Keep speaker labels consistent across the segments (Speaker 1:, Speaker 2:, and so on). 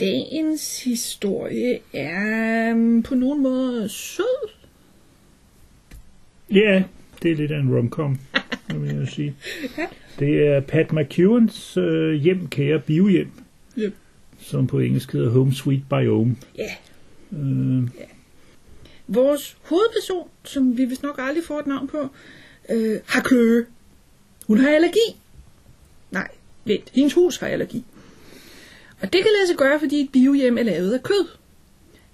Speaker 1: Dagens historie er um, på nogen måde sød.
Speaker 2: Ja, det er lidt af en romcom, vil jeg sige. Det er Pat McEwens øh, hjem, kære biohjem,
Speaker 1: Yep.
Speaker 2: som på engelsk hedder Home Sweet Biome.
Speaker 1: Ja,
Speaker 2: Øh,
Speaker 1: Vores hovedperson, som vi vist nok aldrig får et navn på, øh, har kløe. Hun har allergi. Nej, vent, hendes hus har allergi. Og det kan lade sig gøre, fordi et biohjem er lavet af kød.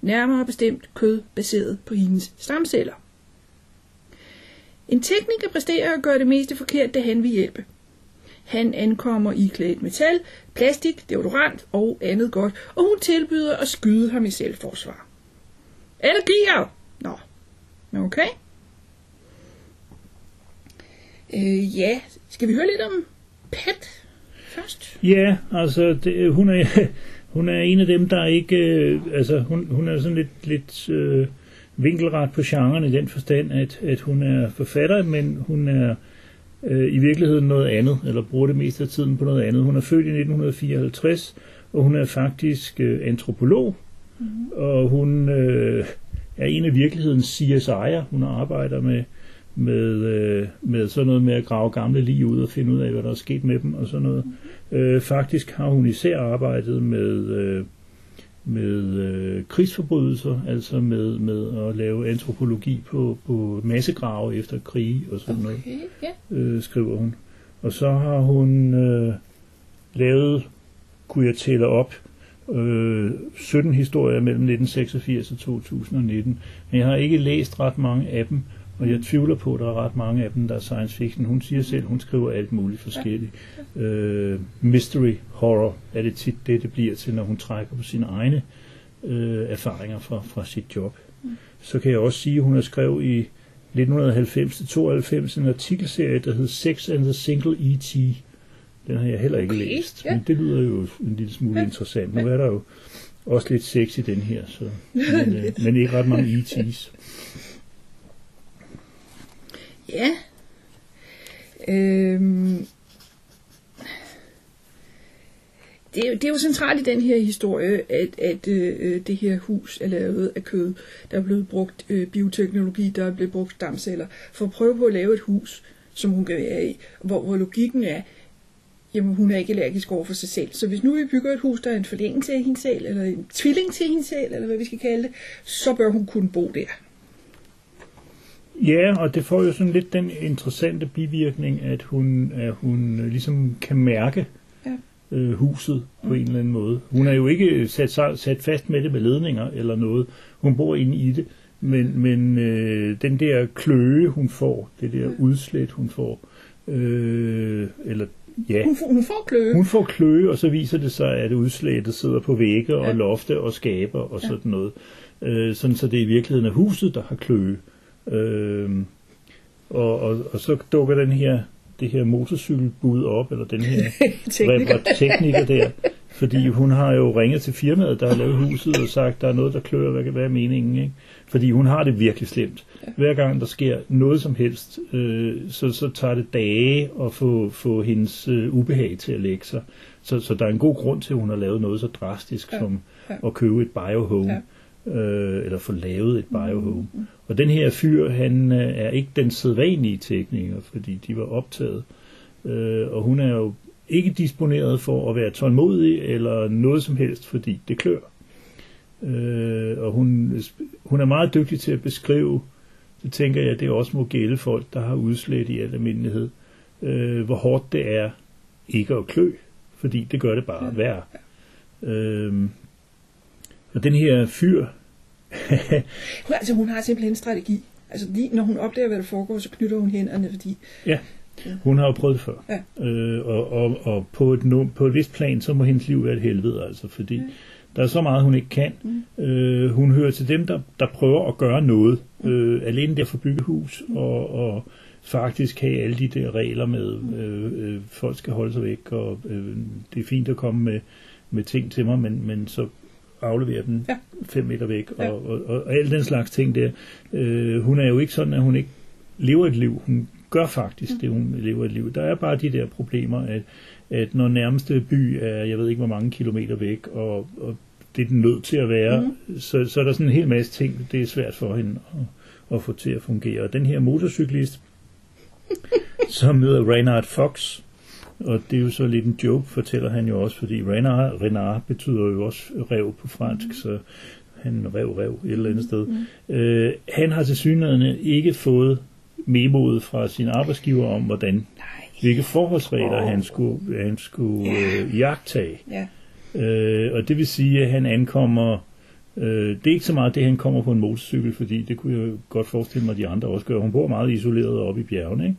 Speaker 1: Nærmere bestemt kød baseret på hendes stamceller. En tekniker præsterer at gøre det meste forkert, da han vil hjælpe. Han ankommer i klædt metal, plastik, deodorant og andet godt, og hun tilbyder at skyde ham i selvforsvar. Allergier! Nå, okay. Øh, ja, skal vi høre lidt om Pet først?
Speaker 2: ja, altså, det, hun, er, hun er en af dem, der ikke... Øh, altså, hun, hun er sådan lidt, lidt øh, vinkelret på genren i den forstand, at, at hun er forfatter, men hun er øh, i virkeligheden noget andet, eller bruger det meste af tiden på noget andet. Hun er født i 1954, og hun er faktisk øh, antropolog, mm-hmm. og hun øh, er en af virkelighedens CSI'er. Hun arbejder med, med, øh, med sådan noget med at grave gamle lige ud og finde ud af, hvad der er sket med dem og sådan noget. Øh, faktisk har hun især arbejdet med... Øh, med øh, krigsforbrydelser, altså med, med at lave antropologi på, på massegrave efter krige og sådan noget
Speaker 1: Okay, ja.
Speaker 2: øh, skriver hun. Og så har hun øh, lavet, kunne jeg tælle op, øh, 17 historier mellem 1986 og 2019. Men jeg har ikke læst ret mange af dem, og jeg tvivler på, at der er ret mange af dem, der er science fiction. Hun siger selv, hun skriver alt muligt forskelligt. Øh, mystery, horror er det tit det, det bliver til, når hun trækker på sine egne øh, erfaringer fra, fra sit job. Så kan jeg også sige, at hun har skrevet i 1990-92 en artikelserie, der hed Sex and the Single E.T. Den har jeg heller ikke
Speaker 1: Okay,
Speaker 2: læst, men det lyder jo en lille smule interessant. Nu er der jo også lidt sex i den her, så, men, øh, men ikke ret mange E.T.'s.
Speaker 1: Ja. Øhm. Det er, det er jo centralt i den her historie, at, at øh, øh, det her hus er lavet af kød. Der er blevet brugt øh, bioteknologi, der er blevet brugt stamceller, for at prøve på at lave et hus, som hun kan være i, hvor, hvor logikken er, jamen hun er ikke allergisk over for sig selv. Så hvis nu vi bygger et hus, der er en forlængelse af hende selv, eller en tvilling til hende selv, eller hvad vi skal kalde det, så bør hun kunne bo der.
Speaker 2: Ja, og det får jo sådan lidt den interessante bivirkning, at hun, at hun øh, ligesom kan mærke
Speaker 1: Ja.
Speaker 2: øh, huset på en eller anden måde. Hun er jo ikke sat, sig- sat fast med det med ledninger eller noget. Hun bor inde i det. Men, men øh, den der kløe, hun får, det der udslæt, hun får, øh, eller ja,
Speaker 1: Hun, får- hun får kløe.
Speaker 2: hun får kløe, og så viser det sig, at udslættet sidder på vægge og
Speaker 1: Ja.
Speaker 2: lofte og skaber og sådan noget. Øh, sådan så det i virkeligheden er huset, der har kløe. Øh, og, og, og så dukker den her, det her motorcykelbud op, eller den her
Speaker 1: Tekniker.
Speaker 2: tekniker der, fordi hun har jo ringet til firmaet, der har lavet huset, og sagt, der er noget, der klør, hvad, hvad er meningen, ikke? Fordi hun har det virkelig slemt. Hver gang der sker noget som helst, øh, så, så tager det dage at få, få hendes øh, ubehag til at lægge sig. Så, så der er en god grund til, at hun har lavet noget så drastisk
Speaker 1: Ja,
Speaker 2: som
Speaker 1: ja.
Speaker 2: at købe et biohome. Øh, eller få lavet et biohome. Og den her fyr, han øh, er ikke den sædvanlige tekniker, fordi de var optaget. Øh, og hun er jo ikke disponeret for at være tålmodig eller noget som helst, fordi det klør. Øh, og hun, hun er meget dygtig til at beskrive, det tænker jeg, det også må gælde folk, der har udslæt i al almindelighed, øh, hvor hårdt det er ikke at klø, fordi det gør det bare værre. Øh, og den her fyr,
Speaker 1: altså, hun har simpelthen en strategi. Altså, lige når hun opdager, hvad der foregår, så knytter hun hænderne, fordi...
Speaker 2: Ja, hun har jo prøvet det før.
Speaker 1: Ja.
Speaker 2: Øh, og og, og på, et, på et vist plan, så må hendes liv være et helvede, altså, fordi Der er så meget, hun ikke kan. Mm. Øh, hun hører til dem, der, der prøver at gøre noget. Øh, alene der for bygge hus og, og faktisk have alle de der regler med, øh, øh, folk skal holde sig væk, og øh, det er fint at komme med, med ting til mig, men, men så aflevere dem
Speaker 1: Ja.
Speaker 2: fem meter væk,
Speaker 1: Ja.
Speaker 2: og, og, og, og al den slags ting der. Øh, hun er jo ikke sådan, at hun ikke lever et liv. Hun gør faktisk
Speaker 1: Mm.
Speaker 2: det, hun lever et liv. Der er bare de der problemer, at, at når nærmeste by er, jeg ved ikke hvor mange kilometer væk, og, og det er den nødt til at være, mm. så, så er der sådan en hel masse ting, det er svært for hende at, at få til at fungere. Og den her motorcyklist, så møder Reynard Fox, og det er jo så lidt en joke, fortæller han jo også, fordi Renard, Renard betyder jo også rev på fransk, mm. så han rev rev et eller andet sted. Mm. Øh, han har til synligheden ikke fået memoet fra sin arbejdsgiver om, hvordan,
Speaker 1: Nej.
Speaker 2: hvilke forholdsregler han skulle, han skulle øh, jagtage.
Speaker 1: Ja.
Speaker 2: Øh, og det vil sige, at han ankommer... Øh, det er ikke så meget det, han kommer på en motorcykel, fordi det kunne jeg godt forestille mig, at de andre også gør. Hun bor meget isoleret oppe i bjergene, ikke?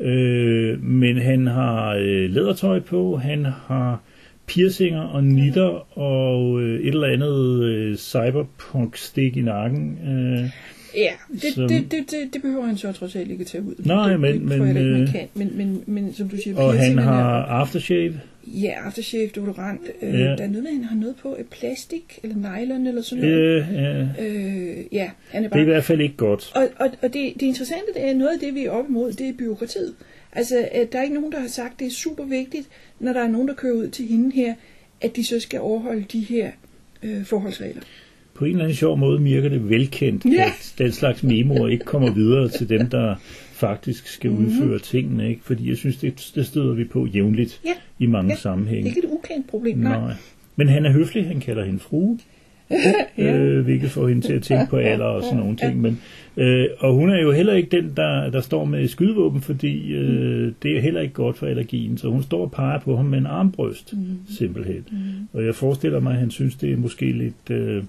Speaker 2: Øh, men han har øh, lædertøj på, han har piercinger og nitter og øh, et eller andet øh, cyberpunk-stik i nakken. Øh,
Speaker 1: Ja, det,
Speaker 2: Som-
Speaker 1: det, det, det, det behøver han så trods alt ikke tage ud.
Speaker 2: Nej,
Speaker 1: det,
Speaker 2: men-
Speaker 1: det
Speaker 2: men,
Speaker 1: tror jeg ikke, man
Speaker 2: øh,
Speaker 1: kan. Men, men, men som du siger,
Speaker 2: og han har
Speaker 1: er-
Speaker 2: aftershave.
Speaker 1: Ja, aftershave, deodorant. Øh,
Speaker 2: Ja.
Speaker 1: Der er noget med, han har noget på af plastik, eller nylon, eller sådan noget.
Speaker 2: Øh, ja.
Speaker 1: Øh, ja, han er
Speaker 2: Det er i
Speaker 1: bare...
Speaker 2: hvert fald ikke godt.
Speaker 1: Og, og, og det, det interessante, det er noget af det, vi er op imod, det er byråkratiet. Altså, at der er ikke nogen, der har sagt, det er super vigtigt, når der er nogen, der kører ud til hende her, at de så skal overholde de her øh, forholdsregler.
Speaker 2: på en eller anden sjov måde virker det velkendt,
Speaker 1: Ja.
Speaker 2: at den slags memoer ikke kommer videre til dem, der faktisk skal
Speaker 1: Mhm.
Speaker 2: udføre tingene. Ikke? Fordi jeg synes, det, det støder vi på jævnligt
Speaker 1: Ja.
Speaker 2: i mange
Speaker 1: Ja.
Speaker 2: sammenhænge.
Speaker 1: Ikke et ukendt problem, nej.
Speaker 2: Nej. Men han er høflig, han kalder hende frue.
Speaker 1: Ja.
Speaker 2: øh, hvilket får hende til at tænke på alder og sådan nogle ting. Men, øh, og hun er jo heller ikke den, der, der står med skydevåben, fordi øh, det er heller ikke godt for allergien. Så hun står og peger på ham med en armbryst, mm. simpelthen. Mm. Og jeg forestiller mig, at han synes, det er måske lidt... Øh,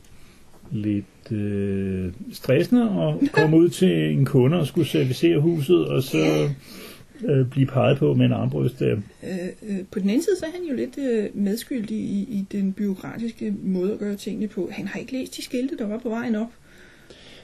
Speaker 2: lidt øh, stressende at komme ud til en kunde og skulle servicere huset, og så øh, blive peget på med en armbryst der.
Speaker 1: Øh, øh, på den ene side, så er han jo lidt øh, medskyldig i, i den byråkratiske måde at gøre tingene på. Han har ikke læst de skilte, der var på vejen op.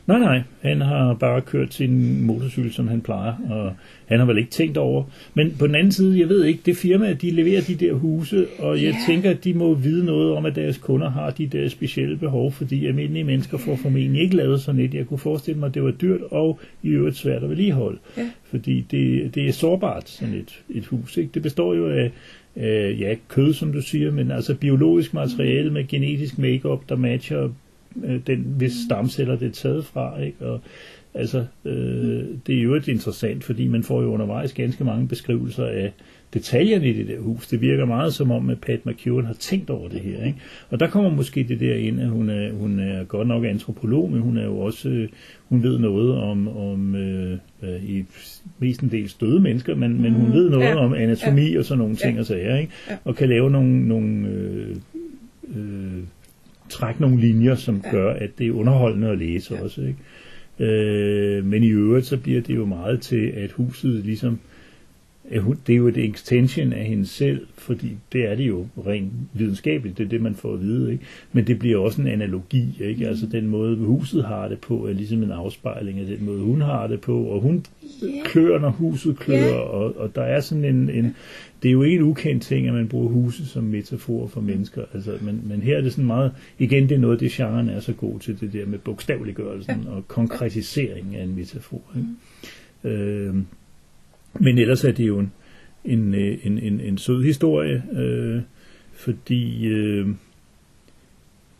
Speaker 2: Nej, nej, han har bare kørt sin motorcykel, som han plejer, og han har vel ikke tænkt over. Men på den anden side, jeg ved ikke, det firma, de leverer de der huse, og jeg
Speaker 1: Ja.
Speaker 2: tænker, at de må vide noget om, at deres kunder har de der specielle behov, fordi almindelige mennesker får formentlig ikke lavet sådan et. Jeg kunne forestille mig, at det var dyrt og i øvrigt svært at vedligeholde,
Speaker 1: Ja.
Speaker 2: fordi det, det er sårbart, sådan et, et hus. Ikke? Det består jo af, af ja, kød, som du siger, men altså biologisk materiale med genetisk makeup, der matcher øh, den, hvis stamceller det er taget fra. Ikke? Og, altså, øh, det er jo et interessant, fordi man får jo undervejs ganske mange beskrivelser af detaljerne i det der hus. Det virker meget som om, at Pat McEwen har tænkt over det her. Ikke? Og der kommer måske det der ind, at hun er, hun er godt nok antropolog, men hun er jo også, øh, hun ved noget om, om øh, øh, i mestendels døde mennesker, men, men hun ved noget
Speaker 1: Ja.
Speaker 2: om anatomi og sådan nogle ting
Speaker 1: Ja.
Speaker 2: og sager, ikke?
Speaker 1: Ja.
Speaker 2: og kan lave nogle, nogle øh, øh, trække nogle linjer, som
Speaker 1: Ja.
Speaker 2: gør, at det er underholdende at læse
Speaker 1: Ja.
Speaker 2: også. Ikke? Øh, men i øvrigt, så bliver det jo meget til, at huset ligesom, hun, det er jo et extension af hende selv, fordi det er det jo rent videnskabeligt, det er det, man får at vide. Ikke? Men det bliver også en analogi, ikke?
Speaker 1: Mm.
Speaker 2: altså den måde, huset har det på, er ligesom en afspejling af den måde, hun har det på, og hun
Speaker 1: Ja.
Speaker 2: klør, når huset klør,
Speaker 1: Ja.
Speaker 2: og, og der er sådan en, en, det er jo ikke en ukendt ting, at man bruger huset som metafor for mennesker, altså, men, men her er det sådan meget, igen det er noget, det genren er så god til, det der med bogstaveliggørelsen og konkretisering af en metafor. Ikke? Øh, men ellers er det jo en, en, øh, en, en, en sød historie, øh, fordi øh,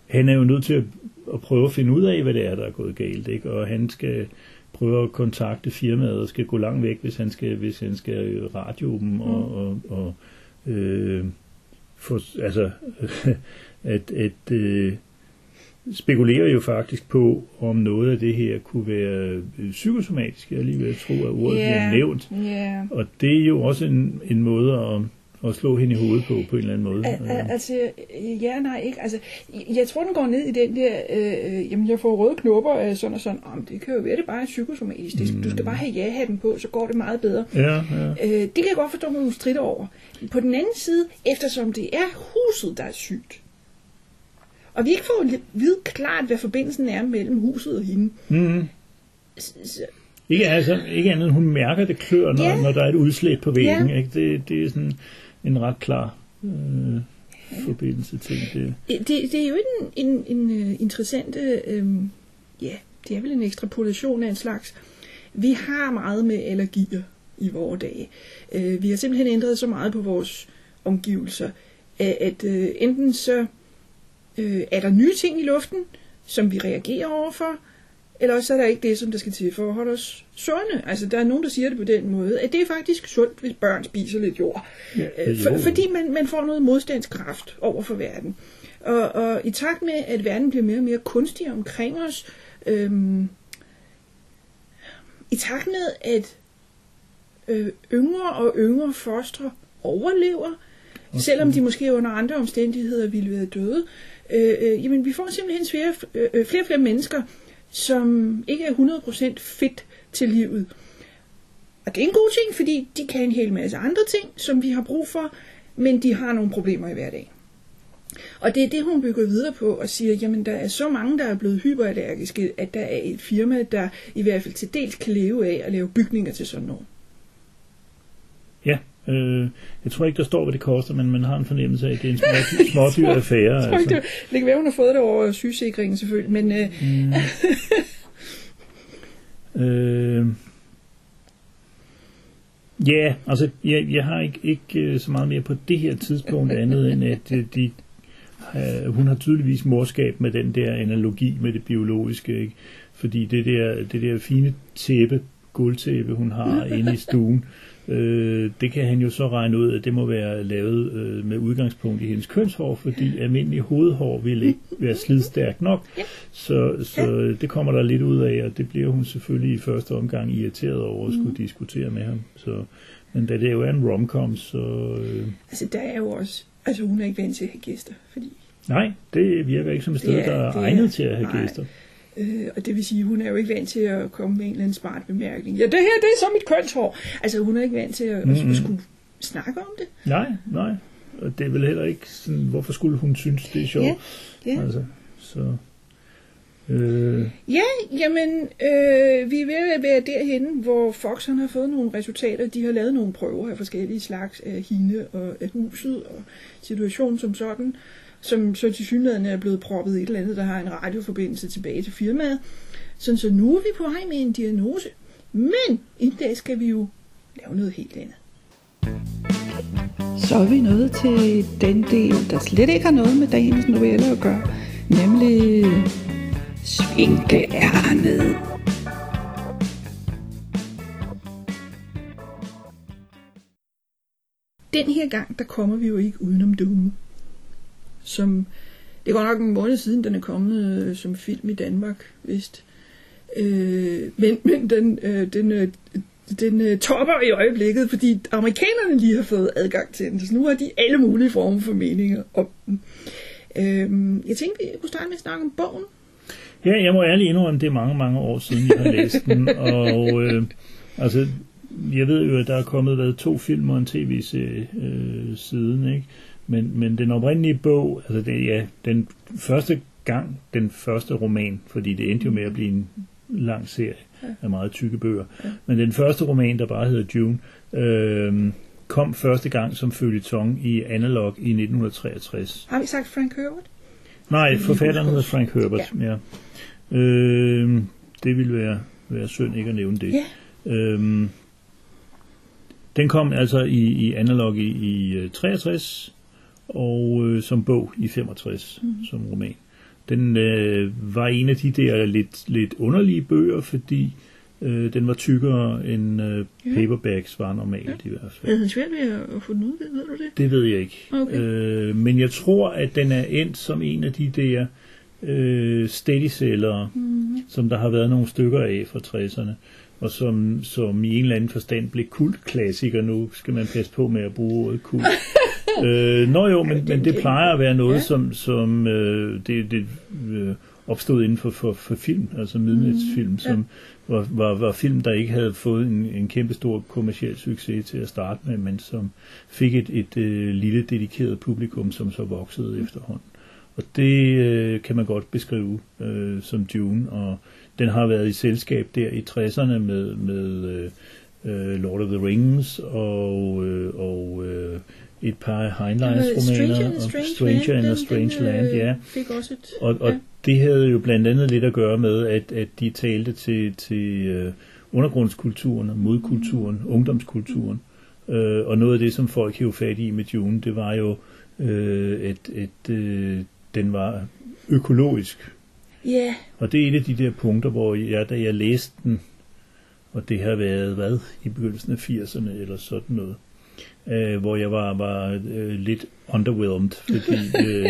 Speaker 2: han er jo nødt til at, at prøve at finde ud af, hvad det er, der er gået galt, ikke? og han skal prøve at kontakte firmaet og skal gå langt væk, hvis han skal, hvis han skal radio dem og, og, og øh, få, altså, at, at øh, spekulerer jo faktisk på, om noget af det her kunne være øh, psykosomatisk. Jeg lige at tro, at ordet
Speaker 1: Ja.
Speaker 2: bliver nævnt.
Speaker 1: Ja.
Speaker 2: Og det er jo også en, en måde at, at slå hende i hovedet på, på en eller anden måde.
Speaker 1: Al- al- altså, ja nej, ikke? Altså, jeg tror, den går ned i den der, øh, jamen, jeg får røde knopper af sådan og sådan. Om det kan jo være, det bare er psykosomatisk. Det, Du skal bare have ja-hatten på, så går det meget bedre.
Speaker 2: Ja, ja.
Speaker 1: Øh, det kan jeg godt forstå, at hun strider over. På den anden side, eftersom det er huset, der er sygt, Og vi ikke får at vide klart, hvad forbindelsen er mellem huset og hende.
Speaker 2: Mm.
Speaker 1: Så, så,
Speaker 2: Ikke, altså, ikke andet hun mærker det klør, når,
Speaker 1: Ja.
Speaker 2: når der er et udslæt på væggen.
Speaker 1: Ja.
Speaker 2: Ikke? Det, det er sådan en ret klar øh, forbindelse til det.
Speaker 1: det, det er jo en, en, en øh, interessant, øh, ja, det er vel en ekstrapolation af en slags. Vi har meget med allergier i vores dage. Øh, vi har simpelthen ændret så meget på vores omgivelser, at, at øh, enten så øh, er der nye ting i luften, som vi reagerer overfor, eller også er der ikke det, som der skal til for at holde os sunde. Altså, der er nogen, der siger det på den måde, at det er faktisk sundt, hvis børn spiser lidt jord.
Speaker 2: Ja,
Speaker 1: Øh, for, fordi man, man får noget modstandskraft over for verden. Og, og i takt med, at verden bliver mere og mere kunstig omkring os, øhm, i takt med, at øh, yngre og yngre fostre overlever, okay. selvom de måske under andre omstændigheder ville være døde, øh, øh, jamen vi får simpelthen flere, øh, øh flere og flere mennesker, som ikke er 100% fit til livet. Og det er en god ting, fordi de kan en hel masse andre ting, som vi har brug for, men de har nogle problemer i hverdagen. Og det er det, hun bygger videre på og siger, jamen der er så mange, der er blevet hyperallergiske, at der er et firma, der i hvert fald til dels kan leve af at lave bygninger til sådan noget.
Speaker 2: Øh, jeg tror ikke, der står, hvad det koster, men man har en fornemmelse af, at det er en smådyr, smådyr affære.
Speaker 1: Jeg tror ikke,
Speaker 2: Altså.
Speaker 1: det, kan være, hun har fået det over sygesikringen selvfølgelig, men øh,
Speaker 2: Øh, ja, altså, jeg, jeg har ikke, ikke øh, så meget mere på det her tidspunkt andet, end at øh, de, øh, hun har tydeligvis morskab med den der analogi med det biologiske, ikke? fordi det der, det der fine tæppe, guldtæppe, hun har inde i stuen, øh, det kan han jo så regne ud, at det må være lavet øh, med udgangspunkt i hendes kønshår, fordi almindelig hovedhår vil ikke være slidstærkt nok, så, så det kommer der lidt ud af, og det bliver hun selvfølgelig i første omgang irriteret over at skulle diskutere med ham. Så, men da det jo er en romcom, så øh,
Speaker 1: altså der er jo også, altså hun er ikke vant til at have gæster, fordi
Speaker 2: nej, det virker ikke som et sted,
Speaker 1: Det er-
Speaker 2: der er
Speaker 1: er-
Speaker 2: egnet til at have
Speaker 1: nej.
Speaker 2: gæster.
Speaker 1: Øh, og det vil sige, hun er jo ikke vant til at komme med en eller anden smart bemærkning. Ja, det her, det er så mit kønshår. Altså, hun er ikke vant til at, mm-hmm.
Speaker 2: Mhm.
Speaker 1: at skulle snakke om det.
Speaker 2: Nej, nej. Og det er vel heller ikke sådan, hvorfor skulle hun synes, det er sjovt?
Speaker 1: Ja, ja.
Speaker 2: Altså, så... Øh,
Speaker 1: Ja, jamen, øh, vi er ved at være derhen, hvor Fox han har fået nogle resultater. De har lavet nogle prøver af forskellige slags af hende og af huset og situationen som sådan, som så til synligheden er blevet proppet i et eller andet, der har en radioforbindelse tilbage til firmaet. Sådan så nu er vi på vej med en diagnose. Men i dag skal vi jo lave noget helt andet.
Speaker 3: Så er vi nået til den del, der slet ikke har noget med dagens novelle at gøre, nemlig Svinkeærnet.
Speaker 1: Den her gang, der kommer vi jo ikke udenom Doom. Som, det går nok en måned siden, den er kommet øh, som film i Danmark, vist. Øh, men men den, øh, den, øh, den øh, topper i øjeblikket, fordi amerikanerne lige har fået adgang til den. Så nu har de alle mulige former for meninger om den. Øh, jeg tænkte, vi kunne starte med at snakke om bogen.
Speaker 2: Ja, jeg må ærligt indrømme, det er mange, mange år siden, jeg har læst den. Og øh, altså, jeg ved jo, at der er kommet været to film og en tv-serie øh, siden, ikke? Men, men den oprindelige bog, altså det, ja, den første gang, den første roman, fordi det endte jo med at blive en lang serie af meget tykke bøger. Men den første roman, der bare hedder June, øh, kom første gang som følgetong i Analog i 1963.
Speaker 1: Har vi sagt Frank Herbert?
Speaker 2: Nej, forfatteren hedder Frank Herbert, ja. ja. Øh, det ville være, være synd ikke at nævne det.
Speaker 1: Ja.
Speaker 2: Øhm, den kom altså i, i analog i, i øh, 63 og øh, som bog i 65
Speaker 1: Mhm.
Speaker 2: mm. som roman. Den øh, var en af de der lidt, lidt underlige bøger, fordi øh, den var tykkere end øh,
Speaker 1: Ja.
Speaker 2: paperbacks var normalt i hvert fald.
Speaker 1: Jeg havde svært ved at, få den ud, ved, du det?
Speaker 2: Det ved jeg ikke.
Speaker 1: Okay.
Speaker 2: Øh, men jeg tror, at den er endt som en af de der øh, steady sellere, mm. som der har været nogle stykker af fra 60'erne, og som, som i en eller anden forstand blev kultklassiker. Nu skal man passe på med at bruge ordet kult. øh, nå jo, men, men det plejer at være noget,
Speaker 1: Ja.
Speaker 2: som, som øh, det, det øh, opstod inden for, for, for film, altså midnatsfilm, mm, som var, var, var film, der ikke havde fået en, en kæmpe stor kommersiel succes til at starte med, men som fik et, et øh, lille dedikeret publikum, som så voksede efterhånden. Og det øh, kan man godt beskrive øh, som Dune, og den har været i selskab der i 60'erne med, med øh, øh, Lord of the Rings og, øh, og øh, et par Heinleins-romaner, og Stranger in a Strange Land, ja.
Speaker 1: Fik også et,
Speaker 2: Og, og
Speaker 1: ja.
Speaker 2: det havde jo blandt andet lidt at gøre med, at, at de talte til, til øh, undergrundskulturen, modkulturen, ungdomskulturen. Øh, og noget af det, som folk hævde fat i med Dune, det var jo, øh, at, at øh, den var økologisk.
Speaker 1: Ja,
Speaker 2: Og det er et af de der punkter, hvor jeg, da jeg læste den, og det har været, hvad, i begyndelsen af 80'erne eller sådan noget, øh, hvor jeg var, var øh, lidt underwhelmed, fordi... Øh,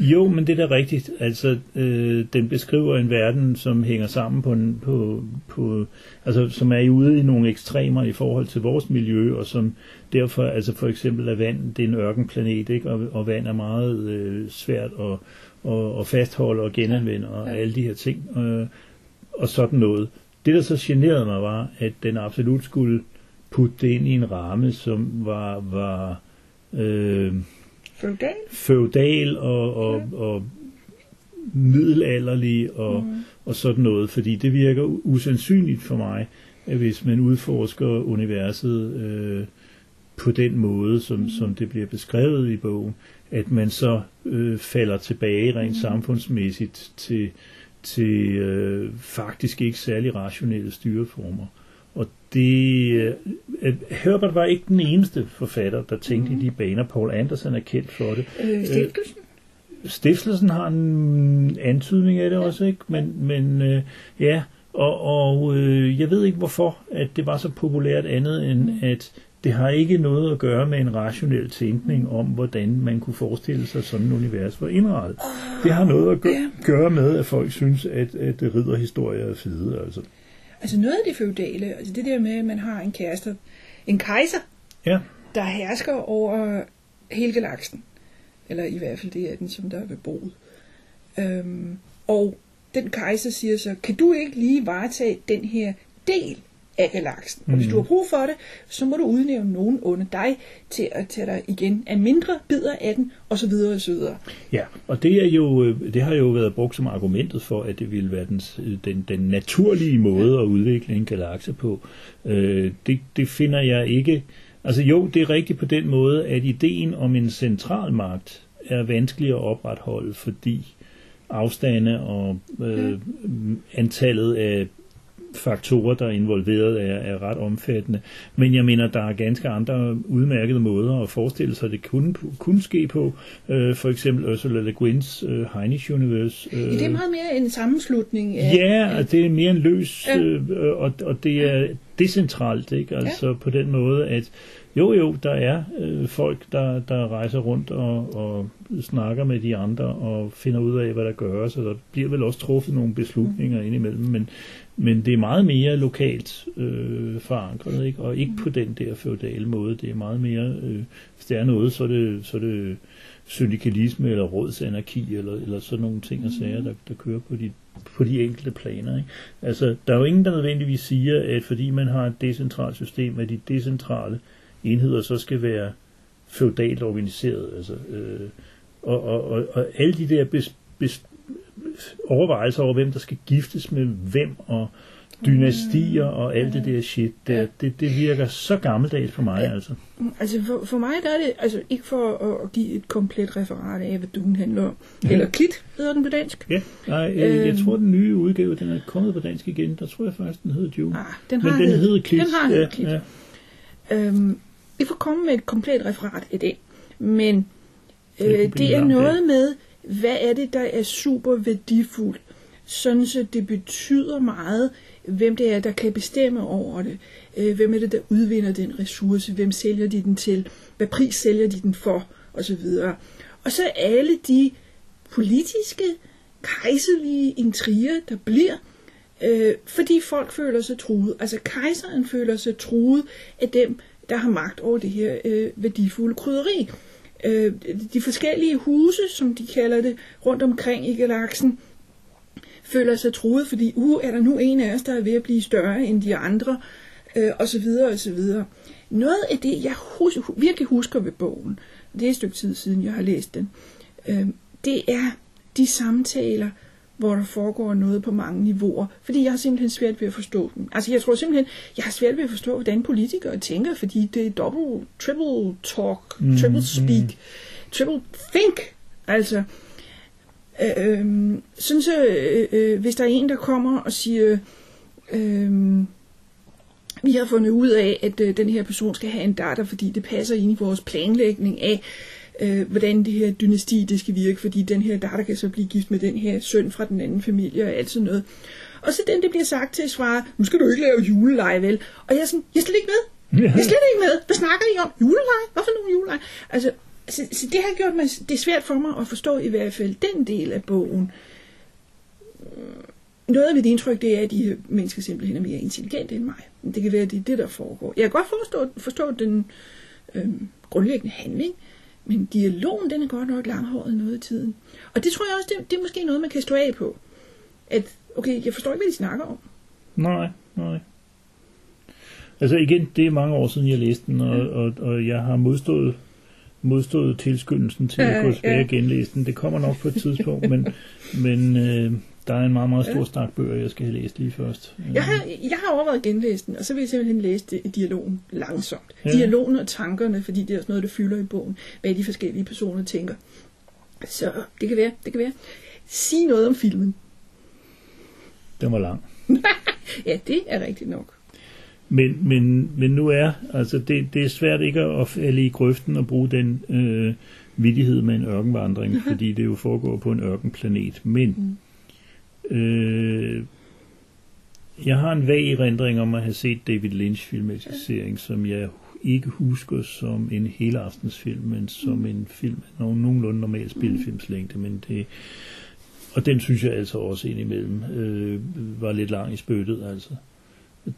Speaker 2: jo, men det er da rigtigt. Altså, øh, den beskriver en verden, som hænger sammen på, en, på, på altså, som er ude i nogle ekstremer i forhold til vores miljø, og som derfor, altså for eksempel er vand, det er en ørkenplanet, ikke? Og, og vand er meget øh, svært at, at, at fastholde og genanvende, og
Speaker 1: Ja.
Speaker 2: alle de her ting, øh, og sådan noget. Det, der så generede mig, var, at den absolut skulle putte det ind i en ramme, som var, var øh,
Speaker 1: feudal.
Speaker 2: feudal og, og, og middelalderlig og, mm. og sådan noget, fordi det virker usandsynligt for mig, at hvis man udforsker universet øh, på den måde, som, mm. som det bliver beskrevet i bogen, at man så øh, falder tilbage rent mm. samfundsmæssigt til, til øh, faktisk ikke særlig rationelle styreformer. Det, øh, Herbert var ikke den eneste forfatter, der tænkte mm. i de baner. Paul Anderson er kendt for det.
Speaker 1: Øh, stiftelsen.
Speaker 2: Stiftelsen har en antydning af det ja. også, ikke? Men, men øh, ja, og, og øh, jeg ved ikke hvorfor, at det var så populært andet end, at det har ikke noget at gøre med en rationel tænkning om, hvordan man kunne forestille sig sådan et univers var indrettet. Det har noget at gøre, gøre med, at folk synes, at, at ridderhistorier er fede. Altså.
Speaker 1: Altså noget af det feudale, altså det der med, at man har en kæreste, en kejser,
Speaker 2: Ja,
Speaker 1: der hersker over hele galaksen. Eller i hvert fald det er den, som der er beboet. Øhm, og den kejser siger så, kan du ikke lige varetage den her del af galaksen? Og hvis du har brug for det, så må du udnævne nogen under dig til at tage dig igen af mindre bidder af den, og så videre og så videre.
Speaker 2: Ja, og det, er jo, øh, det har jo været brugt som argumentet for, at det ville være den, den, den naturlige måde at udvikle en galakse på. Øh, det, det finder jeg ikke. Altså jo, det er rigtigt på den måde, at ideen om en centralmagt er vanskelig at opretholde, fordi afstande og øh, antallet af faktorer, der er involveret, er, er ret omfattende. Men jeg mener, der er ganske andre udmærkede måder at forestille sig, at det kunne, kunne ske på. Øh, for eksempel Ursula Le Guin's øh, Heinisch Universe. Øh,
Speaker 1: det er meget mere en sammenslutning af...
Speaker 2: Ja, og det er mere en løs,
Speaker 1: Ja.
Speaker 2: øh, og, og det er decentralt, ikke? Altså ja. på den måde, at jo jo, der er øh, folk, der, der rejser rundt og, og snakker med de andre og finder ud af, hvad der gøres, og der bliver vel også truffet nogle beslutninger mm. indimellem, men, men det er meget mere lokalt øh, forankret, ikke? og ikke på den der feudale måde. Det er meget mere, øh, hvis der er noget, så er det, så er det syndikalisme eller rådsanarki eller, eller sådan nogle ting og sager, der, der kører på de, på de enkelte planer. Ikke? Altså, der er jo ingen, der nødvendigvis siger, at fordi man har et decentralt system, at de decentrale enheder så skal være feudalt organiseret. Altså, øh, og, og, og, og alle de der bes, bes, overvejelser over, hvem der skal giftes med hvem, og dynastier og alt det der shit, der, det, det virker så gammeldags for mig, altså.
Speaker 1: Altså for, for mig der er det, altså ikke for at, at give et komplet referat af, hvad Dune handler om. Eller Klit hedder den på dansk.
Speaker 2: Ja, nej, øh, jeg
Speaker 1: Øhm.
Speaker 2: tror, den nye udgave, den er kommet på dansk igen. Der tror jeg faktisk, den hedder Dune.
Speaker 1: Ah, den har
Speaker 2: Men den hedder Klit.
Speaker 1: Den har
Speaker 2: ja,
Speaker 1: heddet Klit.
Speaker 2: ja.
Speaker 1: Øhm, vi får komme med et komplet referat af det. Men øh, det er noget
Speaker 2: ja.
Speaker 1: med, hvad er det, der er super værdifuldt. Sådan så det betyder meget, hvem det er, der kan bestemme over det. Øh, hvem er det, der udvinder den ressource? Hvem sælger de den til? Hvad pris sælger de den for? Og så videre. Og så alle de politiske, kejserlige intriger, der bliver, øh, fordi folk føler sig truet. Altså kejseren føler sig truet af dem, der har magt over det her øh, værdifulde krydderi. Øh, de forskellige huse, som de kalder det, rundt omkring i galaksen, føler sig truet, fordi uh, er der nu en af os, der er ved at blive større end de andre, øh, og så videre, og så videre. Noget af det, jeg hus- virkelig husker ved bogen, det er et stykke tid siden, jeg har læst den, øh, det er de samtaler, hvor der foregår noget på mange niveauer, fordi jeg har simpelthen svært ved at forstå dem. Altså jeg tror simpelthen, jeg har svært ved at forstå, hvordan politikere tænker, fordi det er double, triple talk,
Speaker 2: Mm,
Speaker 1: triple speak,
Speaker 2: mm.
Speaker 1: triple think. Altså, øh, øh, sådan så, øh, øh, hvis der er en, der kommer og siger, øh, vi har fundet ud af, at øh, den her person skal have en datter, fordi det passer ind i vores planlægning af, øh, hvordan det her dynasti det skal virke, fordi den her datter kan så blive gift med den her søn fra den anden familie og alt sådan noget. Og så den, det bliver sagt til at svare, nu skal du ikke lave juleleje, vel? Og jeg er sådan, jeg er slet ikke med. Jeg er slet ikke med. Hvad snakker I om? Juleleje? Hvorfor nogen juleleje? Altså, så, så det har gjort mig, det er svært for mig at forstå i hvert fald den del af bogen. Noget af mit indtryk, det er, at de her mennesker simpelthen er mere intelligente end mig. Det kan være, at det er det, der foregår. Jeg kan godt forstå, forstå den øhm, grundlæggende handling, men dialogen, den er godt nok langhåret noget af tiden. Og det tror jeg også, det, det er måske noget, man kan stå af på. At, okay, jeg forstår ikke, hvad de snakker om.
Speaker 2: Nej, nej. Altså igen, det er mange år siden, jeg læste den, og, og, og jeg har modstået, modstået tilskyndelsen til at
Speaker 1: Ja,
Speaker 2: gå tilbage
Speaker 1: ja.
Speaker 2: og genlæse den. Det kommer nok på et tidspunkt, men, men øh, der er en meget, meget stor stak bøger, jeg skal have læst lige først.
Speaker 1: Jeg har, jeg har overvejet at genlæse den, og så vil jeg simpelthen læse det, dialogen langsomt. Ja. Dialogen og tankerne, fordi det er også noget, der fylder i bogen, hvad de forskellige personer tænker. Så det kan være, det kan være. Sig noget om filmen.
Speaker 2: Den var lang.
Speaker 1: Ja, det er rigtigt nok.
Speaker 2: Men, men, men nu er, altså det, det er svært ikke at falde i grøften og bruge den øh, vidighed med en ørkenvandring, fordi det jo foregår på en ørkenplanet. Men øh, jeg har en vag erindring om at have set David Lynch filmatisering, som jeg ikke husker som en helaftensfilm, men som en film af nogen, nogenlunde normal spillefilmslængde, men det og den synes jeg altså også indimellem øh, var lidt lang i spyttet, altså.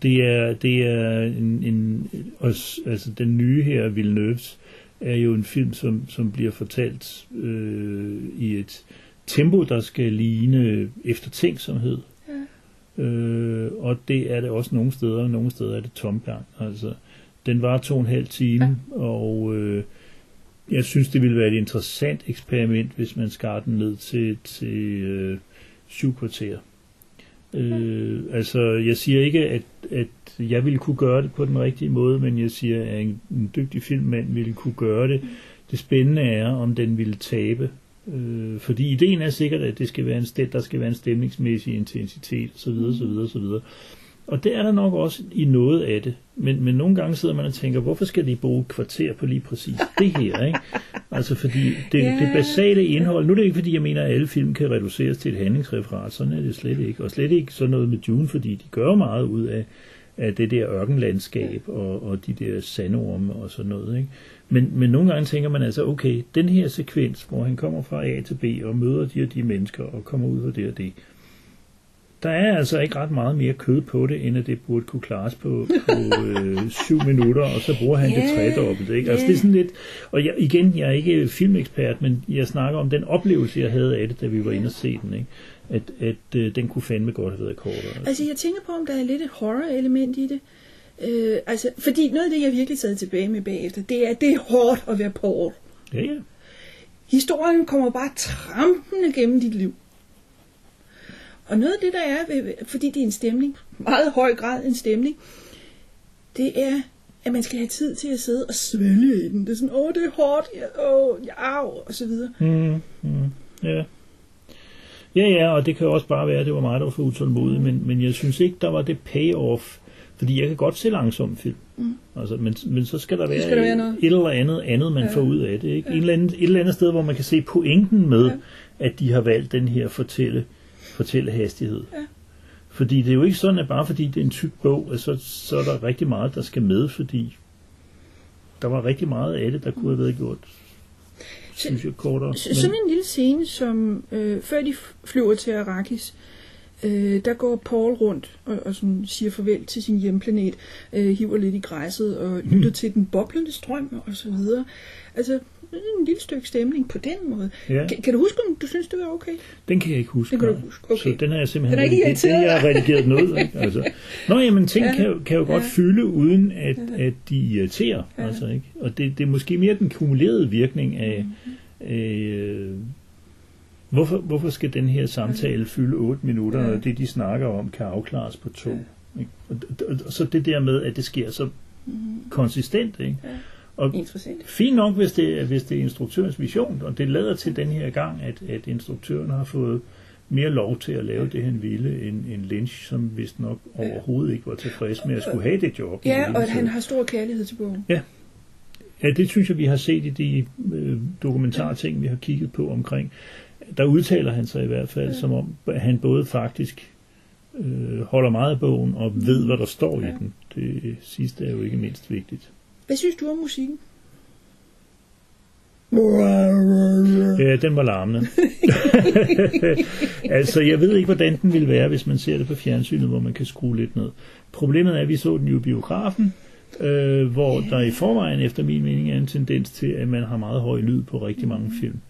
Speaker 2: Det er, det er en, en også, altså den nye her, Villeneuve's, er jo en film, som, som bliver fortalt øh, i et tempo, der skal ligne eftertænksomhed. Ja. Øh, og det er det også nogle steder, og nogle steder er det tomgang. Altså, den var to og en halv time, ja. og øh, jeg synes, det ville være et interessant eksperiment, hvis man skar den ned til, til øh, syv kvarter. Øh, altså, jeg siger ikke, at, at jeg ville kunne gøre det på den rigtige måde, men jeg siger, at en, en dygtig filmmand ville kunne gøre det. Det spændende er, om den ville tabe. Øh, fordi ideen er sikkert, at det skal være en sted, der skal være en stemningsmæssig intensitet osv. osv. osv. Og det er der nok også i noget af det. Men, men nogle gange sidder man og tænker, hvorfor skal de bruge kvarter på lige præcis det her? Ikke? Altså fordi det,
Speaker 1: Ja.
Speaker 2: det basale indhold, nu er det ikke fordi, jeg mener, at alle film kan reduceres til et handlingsreferat, sådan er det slet ikke. Og slet ikke sådan noget med Dune, fordi de gør meget ud af, af det der ørkenlandskab og, og de der sandorme og sådan noget. Ikke? Men, men nogle gange tænker man altså, okay, den her sekvens, hvor han kommer fra A til B og møder de og de mennesker og kommer ud af det og det, der er altså ikke ret meget mere kød på det, end at det burde kunne klares på, på øh, syv minutter, og så bruger han yeah, det tredobbelt. Ikke? Altså, det er sådan lidt, og jeg, igen, jeg er ikke filmekspert, men jeg snakker om den oplevelse, jeg havde af det, da vi var inde og se den. Ikke? At, at øh, den kunne fandme godt have været kortere.
Speaker 1: Altså, jeg tænker på, om der er lidt et horror-element i det. Øh, altså, fordi noget af det, jeg virkelig sad tilbage med bagefter, det er, at det er hårdt at være Paul.
Speaker 2: Ja, ja.
Speaker 1: Historien kommer bare trampende gennem dit liv. Og noget af det, der er, ved, fordi det er en stemning, meget høj grad en stemning, det er, at man skal have tid til at sidde og svælge i den. Det er sådan, åh, det er hårdt, ja, åh, ja, og så videre.
Speaker 2: Mm, mm, ja. Ja, ja, og det kan jo også bare være, at det var mig, der var for utålmodig, men, men jeg synes ikke, der var det payoff, fordi jeg kan godt se langsom film. Mm. Altså, men, men så skal der være,
Speaker 1: skal der være noget.
Speaker 2: et eller andet andet, man ja. får ud af det. Ikke? Ja. En eller anden, et eller andet sted, hvor man kan se pointen med, ja. at de har valgt den her fortælle, fortællehastighed.
Speaker 1: Ja.
Speaker 2: Fordi det er jo ikke sådan, at bare fordi det er en tyk bog, at så, så er der rigtig meget, der skal med, fordi der var rigtig meget af det, der kunne have været gjort, synes jeg, kortere.
Speaker 1: Så, sådan en lille scene, som øh, før de flyver til Arrakis, øh, der går Paul rundt og, og sådan siger farvel til sin hjemplanet, øh, hiver lidt i græsset og lytter
Speaker 2: Mm.
Speaker 1: til den boblende strøm og så videre. Altså en lille stykke stemning på den måde.
Speaker 2: Ja.
Speaker 1: Kan, kan du huske, om du synes, det var okay?
Speaker 2: Den kan jeg ikke huske.
Speaker 1: Den kan du huske, okay.
Speaker 2: Så den har jeg simpelthen
Speaker 1: Den er ikke.
Speaker 2: Den, jeg har redigeret ud. Ikke? Altså. Nå, jamen ting
Speaker 1: Ja.
Speaker 2: kan, kan jo godt
Speaker 1: Ja.
Speaker 2: fylde, uden at, at de irriterer.
Speaker 1: Ja.
Speaker 2: Altså, ikke? Og det, det er måske mere den kumulerede virkning af,
Speaker 1: Mhm.
Speaker 2: af, øh, Hvorfor, hvorfor skal den her samtale fylde 8 minutter,
Speaker 1: Ja.
Speaker 2: når det, de snakker om, kan afklares på to? Ikke? Og, og, og så det der med, at det sker så konsistent. Ikke?
Speaker 1: Ja.
Speaker 2: Og
Speaker 1: Interessant.
Speaker 2: fint nok, hvis det, er- hvis det er instruktørens vision, og det lader til den her gang, at, at instruktøren har fået mere lov til at lave det, han ville, end, end Lynch, som vist nok overhovedet ikke var tilfreds med at skulle have det job.
Speaker 1: Ja, og at han har stor kærlighed til bogen.
Speaker 2: Ja, det synes jeg, vi har set i de øh, dokumentarting, vi har kigget på omkring. Der udtaler han sig i hvert fald, som om han både faktisk øh, holder meget af bogen og ved, hvad der står i
Speaker 1: Ja.
Speaker 2: den. Det sidste er jo ikke mindst vigtigt.
Speaker 1: Hvad synes du om musikken?
Speaker 2: Ja, den var larmende. altså, jeg ved ikke, hvordan den ville være, hvis man ser det på fjernsynet, hvor man kan skrue lidt ned. Problemet er, at vi så den jo i biografen, øh, hvor der i forvejen, efter min mening, er en tendens til, at man har meget høj lyd på rigtig mange film.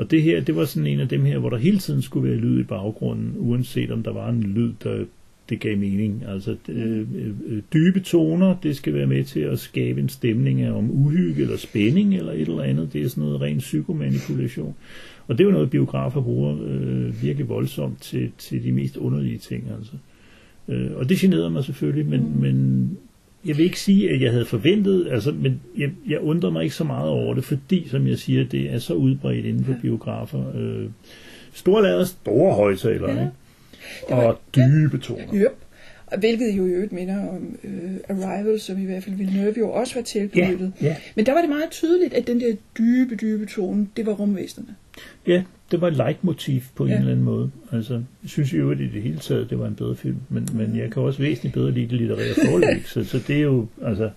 Speaker 2: Og det her, det var sådan en af dem her, hvor der hele tiden skulle være lyd i baggrunden, uanset om der var en lyd, der det gav mening. Altså øh, øh, dybe toner, det skal være med til at skabe en stemning af om uhygge eller spænding eller et eller andet. Det er sådan noget ren psykomanipulation. Og det er jo noget, biografer bruger øh, virkelig voldsomt til, til de mest underlige ting. Altså. Øh, og det generede mig selvfølgelig, men, mm. men jeg vil ikke sige, at jeg havde forventet, altså, men jeg, jeg undrer mig ikke så meget over det, fordi, som jeg siger, det er så udbredt inden for biografer. Øh, store lader, store højtalere,
Speaker 1: Ja.
Speaker 2: ja. og dybe toner.
Speaker 1: Yep. Hvilket jo i øvrigt minder om øh, Arrival, som i hvert fald Villeneuve jo også var tilknyttet.
Speaker 2: ja.
Speaker 1: Men der var det meget tydeligt, at den der dybe, dybe tone, det var rumvæsterne.
Speaker 2: Ja, det var et leitmotiv på ja.
Speaker 1: Ja.
Speaker 2: en eller anden måde. Altså, jeg synes jo, at i det hele taget, det var en bedre film, men, men jeg kan også væsentligt bedre lide det litterære forlæg, så, så det er jo, altså,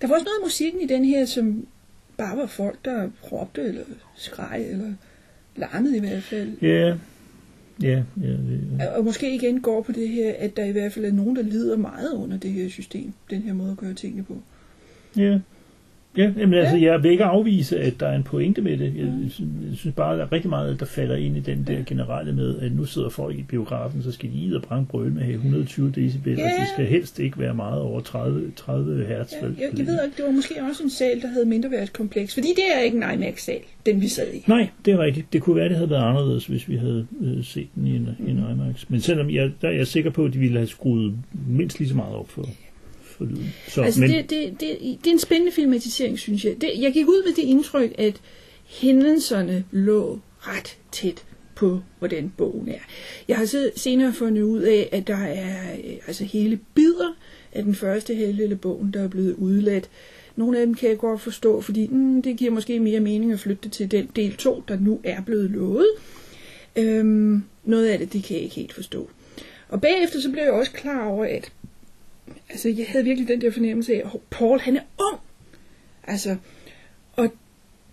Speaker 1: Der var også noget af musikken i den her, som bare var folk, der råbte eller skreg, eller larmede i hvert fald.
Speaker 2: ja, ja, ja, det,
Speaker 1: Og måske igen går på det her, at der i hvert fald er nogen, der lider meget under det her system, den her måde at gøre tingene på.
Speaker 2: ja. Ja, jamen, altså, jeg vil ikke afvise, at der er en pointe med det. Jeg, sy- jeg synes bare, at der er rigtig meget, der falder ind i den der generelle med, at nu sidder folk i biografen, så skal de i og brænde brøl med at have 120 decibel, og
Speaker 1: Ja.
Speaker 2: de skal helst ikke være meget over 30, 30 hertz.
Speaker 1: Ja, jeg, jeg ved ikke, det var måske også en sal, der havde mindre været kompleks, fordi det er ikke en IMAX-sal, den vi sad i.
Speaker 2: Nej, det er rigtigt. Det kunne være, det havde været anderledes, hvis vi havde øh, set den i en, i en IMAX. Men selvom jeg, der er jeg sikker på, at de ville have skruet mindst lige så meget op for, for lyden. Så,
Speaker 1: Altså,
Speaker 2: men,
Speaker 1: det, det, det, det er en spændende filmatisering, synes jeg. Det, jeg gik ud med det indtryk, at hændelserne lå ret tæt på, hvordan bogen er. Jeg har så senere fundet ud af, at der er øh, altså hele bidder af den første halvdel af bogen, der er blevet udladt. Nogle af dem kan jeg godt forstå, fordi mm, det giver måske mere mening at flytte til den del 2, der nu er blevet lovet. Øhm, noget af det, det kan jeg ikke helt forstå. Og bagefter så blev jeg også klar over, at altså, jeg havde virkelig den der fornemmelse af, at Paul, han er ung. Altså, og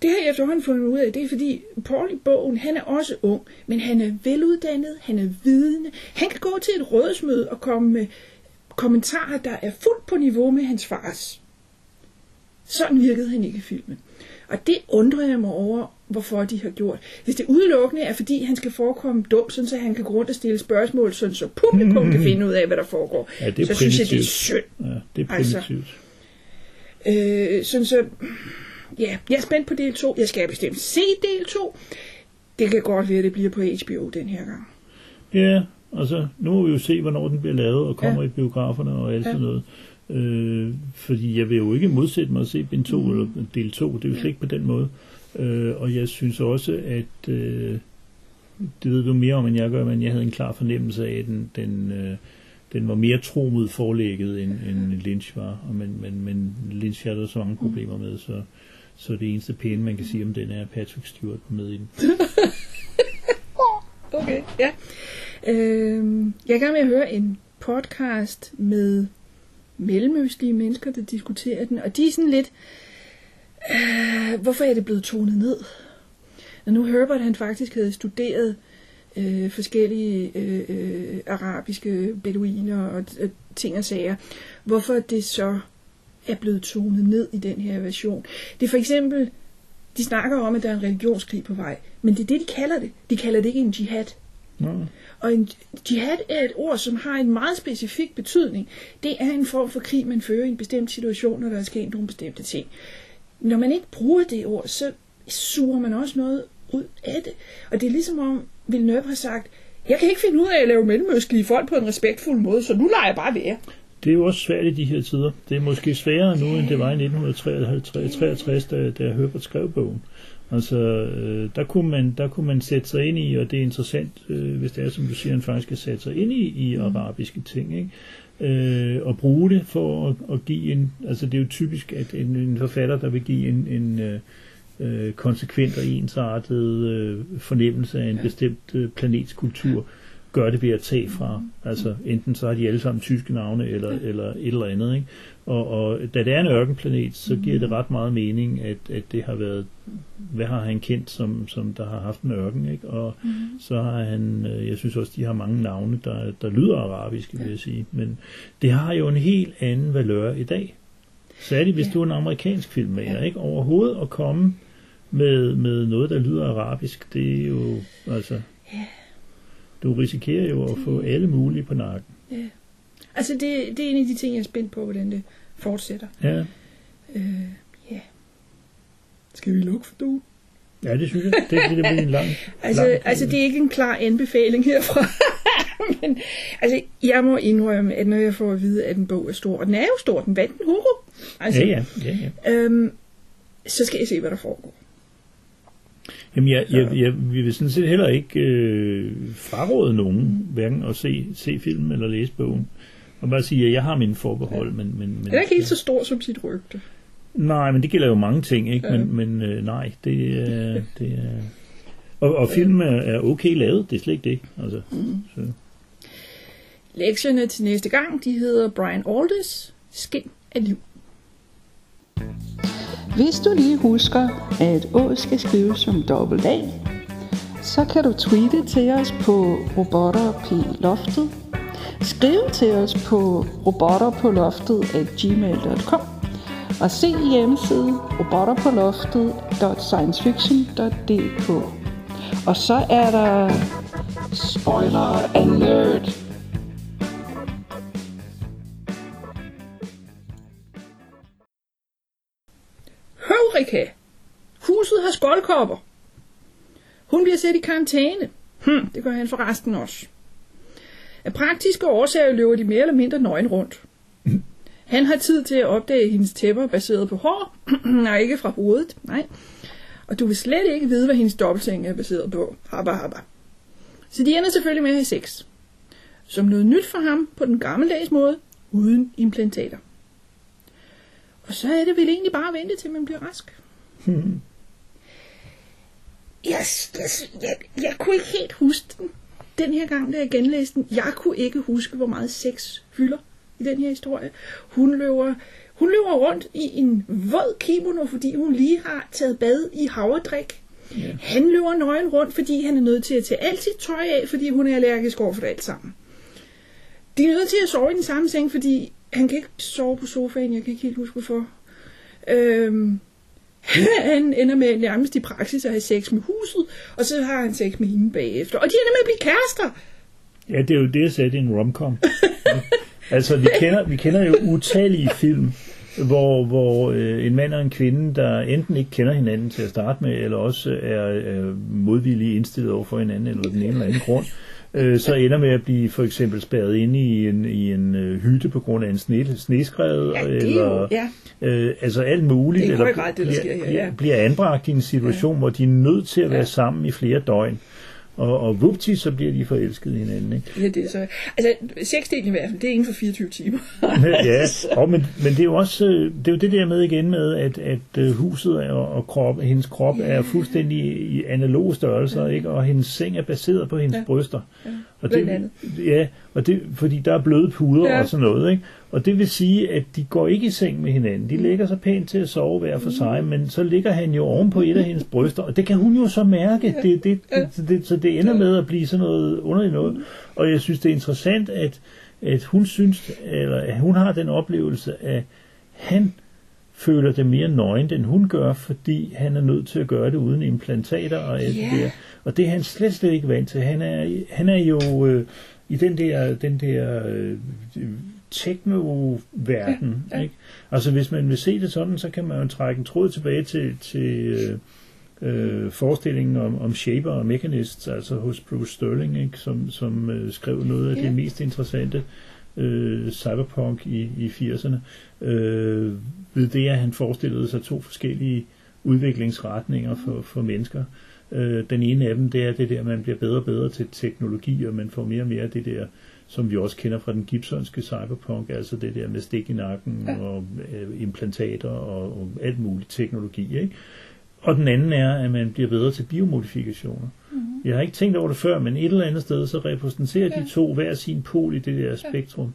Speaker 1: det har jeg efterhånden fundet ud af, det er fordi Paul i bogen, han er også ung, men han er veluddannet, han er vidende, han kan gå til et rådsmøde og komme med kommentarer, der er fuldt på niveau med hans fars. Sådan virkede han ikke i filmen. Og det undrede jeg mig over, hvorfor de har gjort. Hvis det udelukkende er, fordi han skal forekomme dum, sådan så han kan gå rundt og stille spørgsmål, sådan så publikum kan finde ud af, hvad der foregår,
Speaker 2: Ja, det er
Speaker 1: så synes jeg, det er
Speaker 2: primitivt.
Speaker 1: synd.
Speaker 2: ja, det er
Speaker 1: altså,
Speaker 2: primitivt.
Speaker 1: Øh, sådan så, ja, jeg er spændt på del 2. Jeg skal bestemt se del 2. Det kan godt være, at det bliver på HBO den her gang.
Speaker 2: Ja, altså, nu må vi jo se, hvornår den bliver lavet og kommer
Speaker 1: ja.
Speaker 2: i biograferne og alt
Speaker 1: Ja.
Speaker 2: sådan noget. Øh, fordi jeg vil jo ikke modsætte mig at se bind 2 mm. eller del 2, det er jo slet ikke på den måde. Øh, og jeg synes også, at øh, det ved du mere om, end jeg gør, men jeg havde en klar fornemmelse af, at den, den, øh, den var mere tro mod forlægget, end, end Lynch var. Og men, men, men Lynch havde der så mange problemer med, så, så det eneste pæne, man kan sige om den er, at Patrick Stewart med i den.
Speaker 1: Okay, ja. Øh, jeg er i gang med at høre en podcast med mellemøstlige mennesker, der diskuterer den, og de er sådan lidt, øh, hvorfor er det blevet tonet ned? Når nu Herbert han faktisk havde studeret øh, forskellige øh, øh, arabiske beduiner og, øh, ting og sager, hvorfor det så er blevet tonet ned i den her version. Det er for eksempel, de snakker om, at der er en religionskrig på vej, men det er det, de kalder det. De kalder det ikke en jihad.
Speaker 2: Mm.
Speaker 1: Og en jihad er et ord, som har en meget specifik betydning. Det er en form for krig, man fører i en bestemt situation, når der er sket nogle bestemte ting. Når man ikke bruger det ord, så suger man også noget ud af det. Og det er ligesom om Villeneuve har sagt, jeg kan ikke finde ud af at lave mellemøstlige folk på en respektfuld måde, så nu lader jeg bare være.
Speaker 2: Det er jo også svært i de her tider. Det er måske sværere nu, end det var i 1963, da, da Herbert skrev bogen. Altså, øh, der, kunne man, der kunne man sætte sig ind i, og det er interessant, øh, hvis det er, som du siger, han faktisk kan sætte sig ind i, i arabiske ting, ikke? Øh, og bruge det for at, at give en, altså det er jo typisk, at en, en forfatter, der vil give en, en øh, øh konsekvent og ensartet øh, fornemmelse af en ja. bestemt øh, planets kultur, gør det ved at tage fra. Altså enten så har de alle sammen tyske navne eller, eller et eller andet. Ikke? Og, og da det er en ørkenplanet, så giver det ret meget mening, at, at det har været, hvad har han kendt, som, som der har haft en ørken, ikke? Og mm. så har han, øh, jeg synes også, de har mange navne, der, der lyder arabiske, vil jeg sige. Men det har jo en helt anden valør i dag. Særligt hvis ja. du er en amerikansk filmmager, ja. ikke? Overhovedet at komme med, med noget, der lyder arabisk, det er jo, altså... Ja du risikerer jo at få alle mulige på nakken.
Speaker 1: Ja. Altså det, det er en af de ting, jeg er spændt på, hvordan det fortsætter.
Speaker 2: Ja.
Speaker 1: Øh, ja. Skal vi lukke for du?
Speaker 2: Ja, det synes jeg. Det, det, bliver en lang...
Speaker 1: altså,
Speaker 2: lang
Speaker 1: altså, det er ikke en klar anbefaling herfra. Men altså, jeg må indrømme, at når jeg får at vide, at en bog er stor, og den er jo stor, den vandt en Hugo. Altså,
Speaker 2: ja, ja. ja, ja.
Speaker 1: Øhm, så skal jeg se, hvad der foregår.
Speaker 2: Jamen, jeg, jeg, jeg, vi vil sådan set heller ikke øh, fraråde nogen, hverken at se, se filmen eller læse bogen. Og bare sige, at jeg har mine forbehold. Ja. Men, men, men,
Speaker 1: den er ikke helt så stor som sit rygte.
Speaker 2: Nej, men det gælder jo mange ting, ikke? Ja. Men, men øh, nej, det, øh, det er... Og, og filmen er, er okay lavet, det er slet ikke det. Altså, mm. så.
Speaker 1: Lektierne til næste gang, de hedder Brian Aldiss, Skin af liv.
Speaker 3: Hvis du lige husker, at Å skal skrives som dobbelt A, så kan du tweete til os på robotter på loftet. Skriv til os på robotterpåloftet.gmail.com og se hjemmesiden robotterpåloftet.sciencefiction.dk Og så er der spoiler alert!
Speaker 1: Ulrika. Huset har skoldkopper. Hun bliver sat i karantæne. Hm, det gør han forresten også. Af praktiske årsager løber de mere eller mindre nøgen rundt. Han har tid til at opdage hendes tæpper baseret på hår, og ikke fra hovedet, nej. Og du vil slet ikke vide, hvad hendes dobbeltseng er baseret på. Habba, habba. Så de ender selvfølgelig med at have sex. Som noget nyt for ham på den gammeldags måde, uden implantater. Og så er det vel egentlig bare at vente til man bliver rask. Hmm. Jeg, jeg, jeg, jeg kunne ikke helt huske den, den her gang, da jeg genlæste den. Jeg kunne ikke huske, hvor meget sex fylder i den her historie. Hun løber, hun løber rundt i en våd kimono, fordi hun lige har taget bad i havredrik. Yeah. Han løber nøgen rundt, fordi han er nødt til at tage alt sit tøj af, fordi hun er allergisk over for det alt sammen. De er nødt til at sove i den samme seng, fordi han kan ikke sove på sofaen, jeg kan ikke helt huske hvorfor. Øhm, han ender med nærmest i praksis at have sex med huset, og så har han sex med hende bagefter. Og de ender med at blive kærester.
Speaker 2: Ja, det er jo det, jeg sagde, det er en romcom. altså, vi kender, vi kender jo utallige film, hvor, hvor øh, en mand og en kvinde, der enten ikke kender hinanden til at starte med, eller også er, er modvillige indstillet over for hinanden, eller den ene eller anden grund, øh, så ender med at blive for eksempel spærret inde i en, i en øh, hytte på grund af en sne, sneskred, ja, eller jo, ja. øh, altså alt muligt,
Speaker 1: det er
Speaker 2: eller
Speaker 1: grad, det, der sker, ja, ja.
Speaker 2: bliver anbragt i en situation, ja. hvor de er nødt til at være ja. sammen i flere døgn. Og, og vupti, så bliver de forelskede hinanden. Ikke?
Speaker 1: Ja, det er så... Altså, sexdelen i hvert fald, det er inden for 24 timer.
Speaker 2: ja, og, men, men det er jo også øh, det, er jo det der med igen med, at, at øh, huset og, og krop, hendes krop ja. er fuldstændig i analoge størrelser, ja. ikke? og hendes seng er baseret på hendes ja. bryster. Ja. Og det, ja, og det, fordi der er bløde puder ja. og sådan noget. Ikke? Og det vil sige, at de går ikke i seng med hinanden. De ligger så pænt til at sove hver for sig, men så ligger han jo oven på et af hendes bryster, og det kan hun jo så mærke. Det, det, det, det, så det ender med at blive sådan noget underligt noget. Og jeg synes, det er interessant, at, at hun synes, eller at hun har den oplevelse, at han føler det mere nøgent, end hun gør, fordi han er nødt til at gøre det uden implantater og alt yeah. det der. Og det er han slet, slet ikke vant til. Han er, han er jo øh, i den der, den der øh, tekno-verden. Ja, ja. Ikke? Altså hvis man vil se det sådan, så kan man jo trække en tråd tilbage til, til øh, øh, forestillingen om, om Shaper og Mechanists, altså hos Bruce Sterling, ikke, som, som øh, skrev noget af
Speaker 1: Ja.
Speaker 2: det mest interessante øh, cyberpunk i, i 80'erne, øh, ved det, at han forestillede sig to forskellige udviklingsretninger for, for mennesker. Øh, den ene af dem, det er det der, at man bliver bedre og bedre til teknologi, og man får mere og mere det der, som vi også kender fra den gibsonske cyberpunk, altså det der med stik i nakken
Speaker 1: Ja.
Speaker 2: og øh, implantater og, og alt muligt teknologi. Ikke? Og den anden er, at man bliver bedre til biomodifikationer. Mm-hmm. Jeg har ikke tænkt over det før, men et eller andet sted, så repræsenterer
Speaker 1: Ja.
Speaker 2: de to hver sin pol i det der spektrum.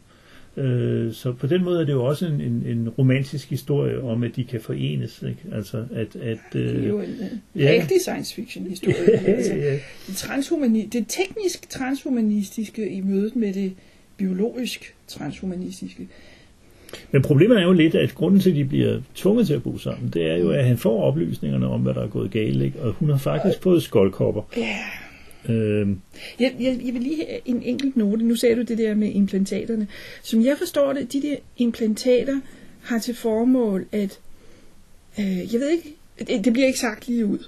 Speaker 2: Øh, så på den måde er det jo også en, en, en romantisk historie om, at de kan forenes. Ikke? Altså, at, at,
Speaker 1: Det er
Speaker 2: øh,
Speaker 1: jo en uh,
Speaker 2: ja.
Speaker 1: rigtig science fiction historie. altså,
Speaker 2: ja,
Speaker 1: det, transhumani- det teknisk transhumanistiske i mødet med det biologisk transhumanistiske.
Speaker 2: Men problemet er jo lidt, at grunden til, at de bliver tvunget til at bo sammen, det er jo, at han får oplysningerne om, hvad der er gået galt. Ikke? Og hun har faktisk fået skoldkopper.
Speaker 1: Ja.
Speaker 2: Øhm,
Speaker 1: Jeg, jeg, jeg vil lige have en enkelt note. Nu sagde du det der med implantaterne. Som jeg forstår det, de der implantater har til formål at... Øh, jeg ved ikke, det, det bliver ikke sagt lige ud.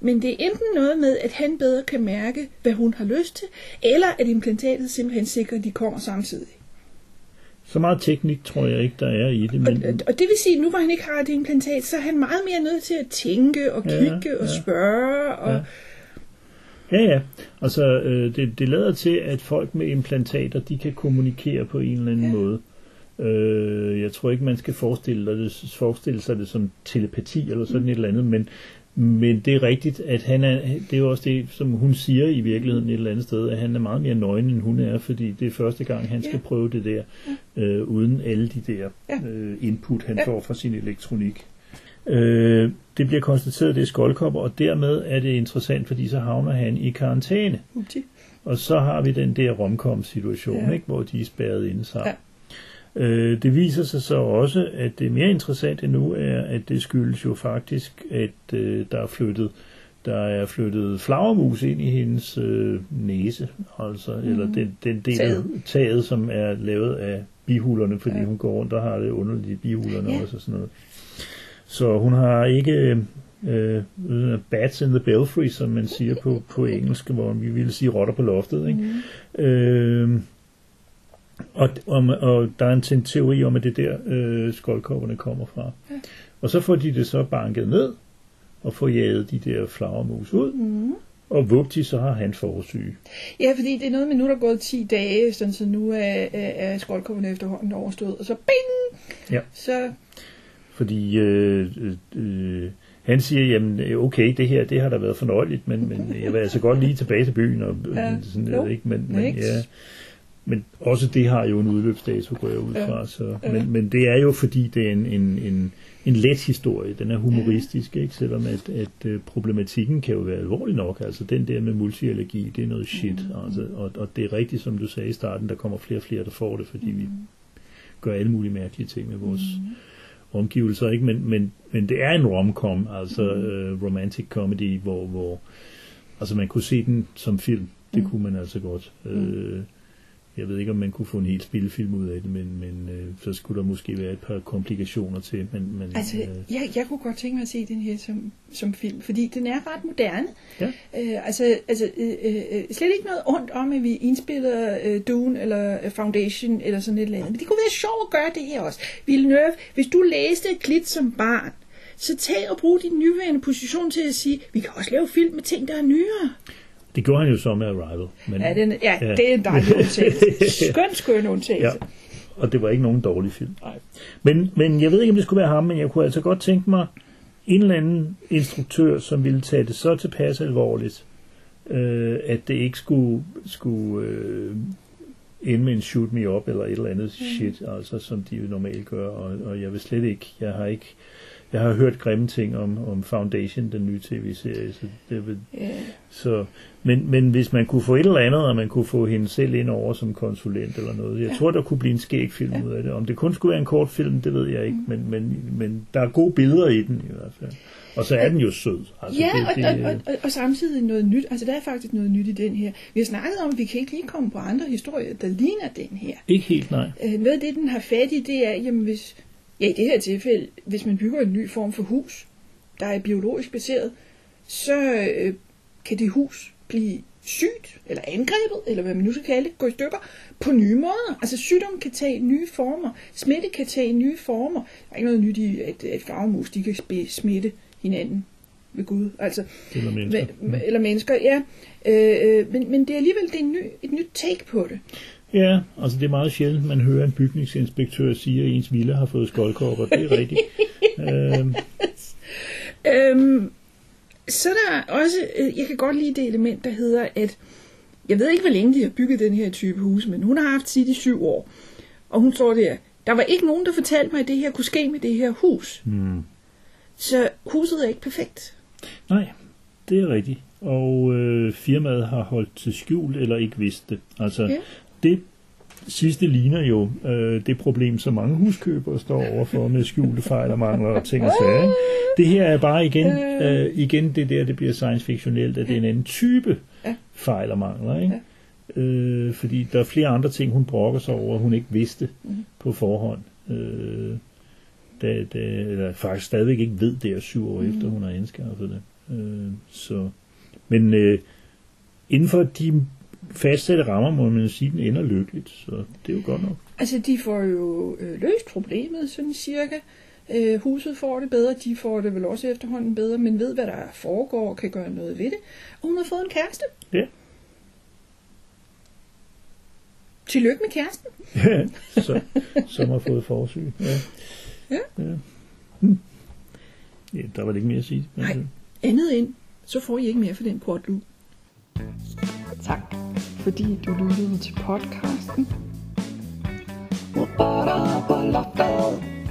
Speaker 1: Men det er enten noget med, at han bedre kan mærke, hvad hun har lyst til, eller at implantatet simpelthen sikrer, at de kommer samtidig.
Speaker 2: så meget teknik tror jeg ikke, der er i det.
Speaker 1: Og,
Speaker 2: Men,
Speaker 1: og, og det vil sige, at nu hvor han ikke har det implantat, så er han meget mere nødt til at tænke og
Speaker 2: Ja,
Speaker 1: kigge og
Speaker 2: ja.
Speaker 1: spørge. Og,
Speaker 2: Ja. Ja, ja. Altså, øh, det, det lader til, at folk med implantater, de kan kommunikere på en eller anden
Speaker 1: Ja.
Speaker 2: måde. Øh, jeg tror ikke, man skal forestille, det, forestille sig det som telepati eller sådan
Speaker 1: Mm.
Speaker 2: et eller andet, men, men det er rigtigt, at han er, det er jo også det, som hun siger i virkeligheden et eller andet sted, at han er meget mere nøgen, end hun er, fordi det er første gang, han skal
Speaker 1: Ja.
Speaker 2: prøve det der, øh, uden alle de der
Speaker 1: Ja.
Speaker 2: øh, input, han
Speaker 1: Ja.
Speaker 2: får fra sin elektronik. Øh, det bliver konstateret, at det er skoldkopper, og dermed er det interessant, fordi så havner han i karantæne.
Speaker 1: Upti.
Speaker 2: Og så har vi den der romkom-situation,
Speaker 1: Ja.
Speaker 2: ikke, hvor de er spærret inde sammen.
Speaker 1: Ja.
Speaker 2: Øh, det viser sig så også, at det mere interessante nu er, at det skyldes jo faktisk, at øh, der er flyttet der er flyttet flagermus ind i hendes øh, næse, altså, mm. eller den, den del af
Speaker 1: Taget.
Speaker 2: som er lavet af bihulerne, fordi
Speaker 1: Ja.
Speaker 2: hun går rundt og har det underligt i bihulerne
Speaker 1: ja.
Speaker 2: også og sådan noget. Så hun har ikke øh, øh, bats in the belfry, som man siger på, på engelsk, hvor vi ville sige rotter på loftet. Ikke? Mm. Øh, og, og, og der er en te- teori om, at det er der øh, skoldkopperne kommer fra.
Speaker 1: Ja.
Speaker 2: Og så får de det så banket ned, og får jaget de der flagermus ud,
Speaker 1: Mm.
Speaker 2: og vupti, så har han forsyge.
Speaker 1: Ja, fordi det er noget med, nu er der gået 10 dage, sådan, så nu er, er, er skoldkopperne efterhånden overstået, og så bing!
Speaker 2: Ja.
Speaker 1: Så,
Speaker 2: Fordi øh, øh, han siger, jamen øh, okay, det her, det har da været fornøjeligt, men, men jeg vil altså godt lige tilbage til byen, og øh,
Speaker 1: Ja.
Speaker 2: sådan
Speaker 1: Jo.
Speaker 2: noget, ikke? Men, men, ja, men også det har jo en udløbsdato, går jeg ud
Speaker 1: Ja.
Speaker 2: fra. Så,
Speaker 1: Ja.
Speaker 2: men, men det er jo fordi, det er en, en, en, en let historie. Den er humoristisk, ikke? selvom at, at øh, problematikken kan jo være alvorlig nok. Altså den der med multiallergi, det er noget shit.
Speaker 1: Mm.
Speaker 2: Altså, og, og det er rigtigt, som du sagde i starten, der kommer flere og flere, der får det, fordi vi gør alle mulige mærkelige ting med vores
Speaker 1: Mm.
Speaker 2: Omgivelser, ikke? Men, men, men det er en romcom, altså øh, romantic comedy, hvor, hvor altså man kunne se den som film. Det
Speaker 1: Mm.
Speaker 2: kunne man altså godt. Øh, jeg ved ikke, om man kunne få en hel spillefilm ud af det, men, men øh, så skulle der måske være et par komplikationer til. Men, men,
Speaker 1: altså,
Speaker 2: øh,
Speaker 1: jeg, jeg kunne godt tænke mig at se den her som, som film, fordi den er ret moderne.
Speaker 2: Ja.
Speaker 1: Øh, altså, altså øh, øh, slet ikke noget ondt om, at vi indspiller øh, Dune eller øh, Foundation eller sådan et eller andet. Men det kunne være sjovt at gøre det her også. Villeneuve, hvis du læste Klit som barn, så tag og brug din nyværende position til at sige, vi kan også lave film med ting, der er nyere.
Speaker 2: Det gjorde han jo så med Arrival. Men,
Speaker 1: Ja, den, ja,
Speaker 2: Ja.
Speaker 1: det er en dejlig undtagelse. Skøn, skøn undtagelse.
Speaker 2: Ja, og det var ikke nogen dårlig film.
Speaker 1: Nej.
Speaker 2: Men, men jeg ved ikke, om det skulle være ham, men jeg kunne altså godt tænke mig en eller anden instruktør, som ville tage det så tilpas alvorligt, øh, at det ikke skulle, skulle øh, ende med en shoot me up eller et eller andet
Speaker 1: Mm.
Speaker 2: shit, altså som de jo normalt gør, og, og jeg vil slet ikke, jeg har ikke, jeg har hørt grimme ting om, om Foundation, den nye tv-serie, så det vil,
Speaker 1: Ja.
Speaker 2: så, men, men hvis man kunne få et eller andet, og man kunne få hende selv ind over som konsulent eller noget, jeg
Speaker 1: Ja.
Speaker 2: tror, der kunne blive en skæg film
Speaker 1: Ja.
Speaker 2: ud af det. Om det kun skulle være en kort film, det ved jeg ikke, men, men, men der er gode billeder i den i hvert fald. Og så er den jo sød. Altså,
Speaker 1: Ja,
Speaker 2: det, det,
Speaker 1: og, og, og, og samtidig noget nyt. Altså, der er faktisk noget nyt i den her. Vi har snakket om, at vi kan ikke lige komme på andre historier, der ligner den her.
Speaker 2: Ikke helt, nej.
Speaker 1: Øh, noget af det, den har fat i, det er, jamen hvis, ja i det her tilfælde, hvis man bygger en ny form for hus, der er biologisk baseret, så øh, kan det hus blive sygt, eller angrebet, eller hvad man nu skal kalde det, gå i stykker, på nye måder. Altså sygdom kan tage nye former, smitte kan tage nye former. Der er ikke noget nyt i, at, at flagermus, de kan smitte hinanden ved Gud. Altså,
Speaker 2: Eller mennesker.
Speaker 1: men- eller mennesker, ja. Øh, øh, men, men det er alligevel det er en ny, et nyt take på det.
Speaker 2: Ja, altså det er meget sjældent, man hører en bygningsinspektør sige, at ens villa har fået skoldkopper. Det er rigtigt. øhm,
Speaker 1: Øhm, så er der også, øh, jeg kan godt lide det element, der hedder, at jeg ved ikke, hvor længe de har bygget den her type hus, men hun har haft sit i syv år. Og hun står der, der var ikke nogen, der fortalte mig, at det her kunne ske med det her hus.
Speaker 2: hmm.
Speaker 1: Så huset er ikke perfekt.
Speaker 2: Nej, det er rigtigt. Og øh, firmaet har holdt til skjul eller ikke vidst det. Altså,
Speaker 1: Ja.
Speaker 2: det sidste ligner jo øh, det problem, som mange huskøbere står overfor med skjulte fejl og mangler og ting og sager. ikke? Det her er bare igen, øh, igen det der, det bliver science fiktionelt, at det er en anden type fejl og mangler. Ikke? Øh, fordi der er flere andre ting, hun brokker sig over, hun ikke vidste
Speaker 1: Mhm.
Speaker 2: på forhånd. Øh, da, da, eller faktisk stadigvæk ikke ved det er syv år efter, hun har anskaffet det. Øh, så, men øh, inden for de fastsatte rammer, må man sige, den ender lykkeligt. Så det er jo godt nok.
Speaker 1: Altså, de får jo øh, løst problemet, sådan cirka. Øh, huset får det bedre, de får det vel også efterhånden bedre, men ved, hvad der foregår og kan gøre noget ved det. Og hun har fået en kæreste.
Speaker 2: Ja.
Speaker 1: Tillykke med kæresten.
Speaker 2: Ja, så, som har fået forsyn. Ja.
Speaker 1: Ja.
Speaker 2: ja. Hm. ja der var det ikke mere at sige.
Speaker 1: Nej. Andet ind, så får I ikke mere for den portlu.
Speaker 3: Tak, fordi du lyttede til podcasten. Loftet.